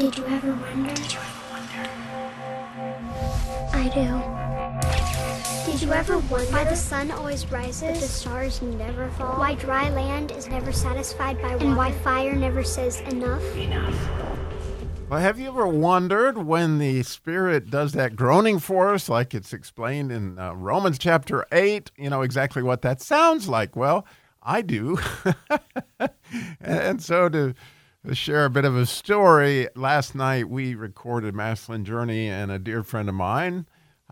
Did you ever wonder? Did you ever wonder? I do. Did you ever wonder why the sun always rises, but the stars never fall? Why dry land is never satisfied by water? And why fire never says enough? Enough. Well, have you ever wondered when the Spirit does that groaning for us, like it's explained in uh, Romans chapter 8, you know exactly what that sounds like? Well, I do. and so to to share a bit of a story. Last night we recorded Maslin Journey, and a dear friend of mine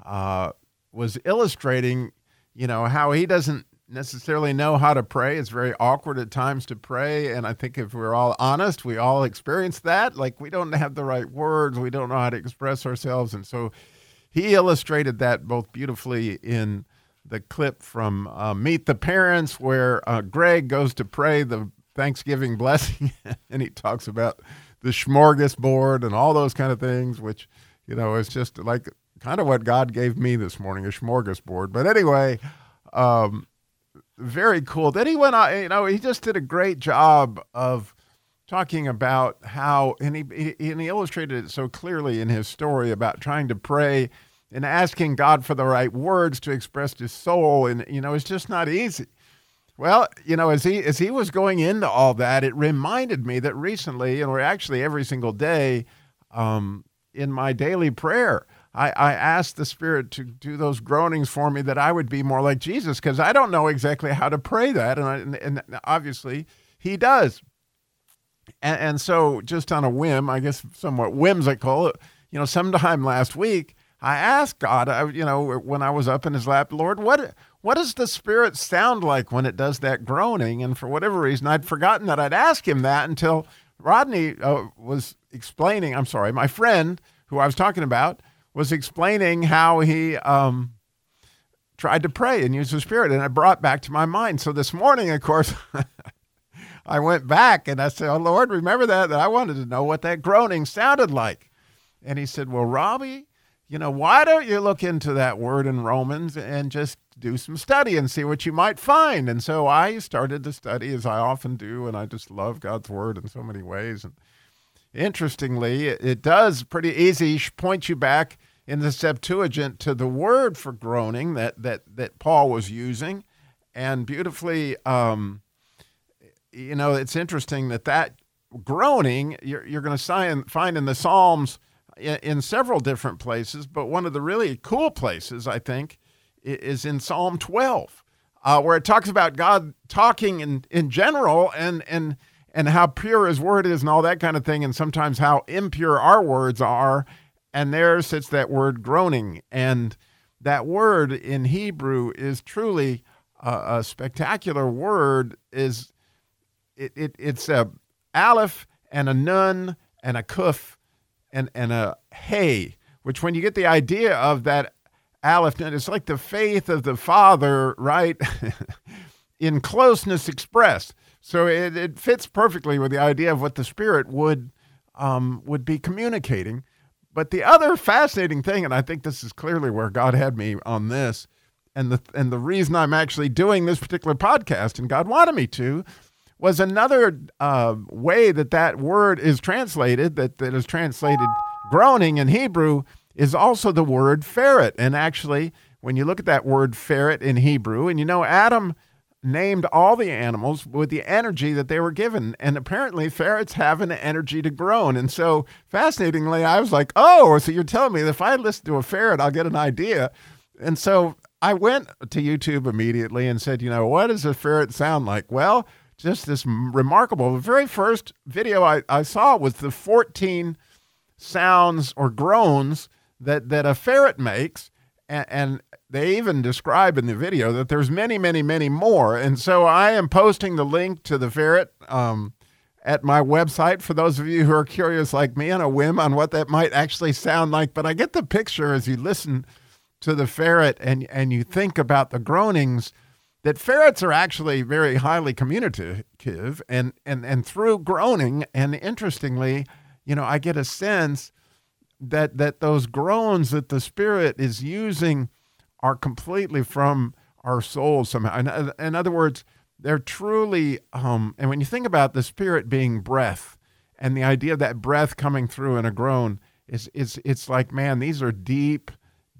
uh, was illustrating, you know, how he doesn't necessarily know how to pray. It's very awkward at times to pray, and I think if we're all honest, we all experience that. Like we don't have the right words, we don't know how to express ourselves, and so he illustrated that both beautifully in the clip from uh, Meet the Parents, where uh, Greg goes to pray the Thanksgiving blessing, and he talks about the smorgasbord and all those kind of things, which you know is just like kind of what God gave me this morning, a smorgasbord. But anyway, um, very cool. Then he went on, you know, he just did a great job of talking about how, and he, he, and he illustrated it so clearly in his story about trying to pray and asking God for the right words to express his soul. And, you know, it's just not easy. Well, you know, as he as he was going into all that, it reminded me that recently, and we're actually every single day, um, in my daily prayer, I, I asked the Spirit to do those groanings for me that I would be more like Jesus, because I don't know exactly how to pray that, and, I, and, and obviously He does. And, and so, just on a whim, I guess somewhat whimsical, you know, sometime last week, I asked God, I, you know, when I was up in His lap, Lord, what what does the spirit sound like when it does that groaning? And for whatever reason, I'd forgotten that I'd ask him that until Rodney uh, was explaining. I'm sorry, my friend who I was talking about was explaining how he um, tried to pray and use the spirit, and it brought back to my mind. So this morning, of course. I went back and I said, Oh Lord, remember that? That I wanted to know what that groaning sounded like. And he said, Well, Robbie, you know, why don't you look into that word in Romans and just do some study and see what you might find? And so I started to study as I often do, and I just love God's word in so many ways. And interestingly, it does pretty easy point you back in the Septuagint to the word for groaning that that that Paul was using, and beautifully, um, you know, it's interesting that that groaning you're, you're going to find in the Psalms in several different places, but one of the really cool places, I think, is in Psalm 12, uh, where it talks about God talking in, in general and, and, and how pure his word is and all that kind of thing, and sometimes how impure our words are. And there sits that word groaning. And that word in Hebrew is truly a, a spectacular word. Is it, it, It's a aleph and a nun and a kuf and, and a hey, which when you get the idea of that aleph, it's like the faith of the Father, right? in closeness expressed. So it, it fits perfectly with the idea of what the Spirit would um, would be communicating. But the other fascinating thing, and I think this is clearly where God had me on this, and the and the reason I'm actually doing this particular podcast, and God wanted me to, was another uh, way that that word is translated, that, that is translated groaning in Hebrew, is also the word ferret. And actually, when you look at that word ferret in Hebrew, and you know, Adam named all the animals with the energy that they were given. And apparently, ferrets have an energy to groan. And so, fascinatingly, I was like, oh, so you're telling me that if I listen to a ferret, I'll get an idea. And so I went to YouTube immediately and said, you know, what does a ferret sound like? Well, just this remarkable. The very first video I, I saw was the 14 sounds or groans that, that a ferret makes. And, and they even describe in the video that there's many, many, many more. And so I am posting the link to the ferret um, at my website for those of you who are curious like me on a whim on what that might actually sound like. But I get the picture as you listen to the ferret and, and you think about the groanings – that ferrets are actually very highly communicative and, and, and through groaning. And interestingly, you know, I get a sense that, that those groans that the spirit is using are completely from our soul somehow. In, in other words, they're truly, um, and when you think about the spirit being breath, and the idea of that breath coming through in a groan is is it's like man, these are deep,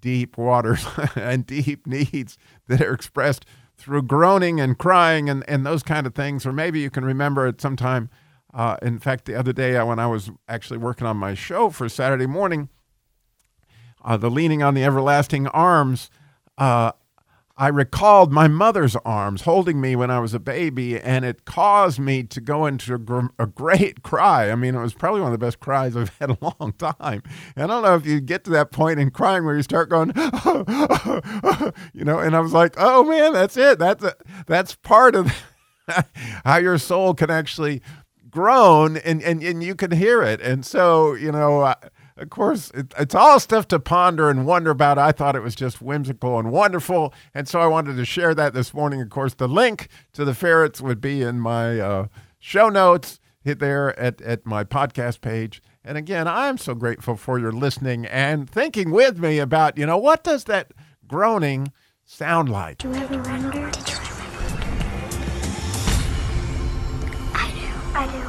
deep waters and deep needs that are expressed through groaning and crying and, and those kind of things. Or maybe you can remember at some time. Uh, in fact, the other day when I was actually working on my show for Saturday morning, uh, the leaning on the everlasting arms, uh, I recalled my mother's arms holding me when I was a baby, and it caused me to go into a, gr- a, great cry. I mean, it was probably one of the best cries I've had a long time. And I don't know if you get to that point in crying where you start going, you know. And I was like, oh man, that's it. That's a, that's part of how your soul can actually groan, and and and you can hear it. And so, you know. I, of course, it, it's all stuff to ponder and wonder about. I thought it was just whimsical and wonderful. And so I wanted to share that this morning. Of course, the link to the ferrets would be in my uh, show notes hit there at, at my podcast page. And again, I'm so grateful for your listening and thinking with me about, you know, what does that groaning sound like? Do you ever wonder? Did you ever wonder? I do. I do.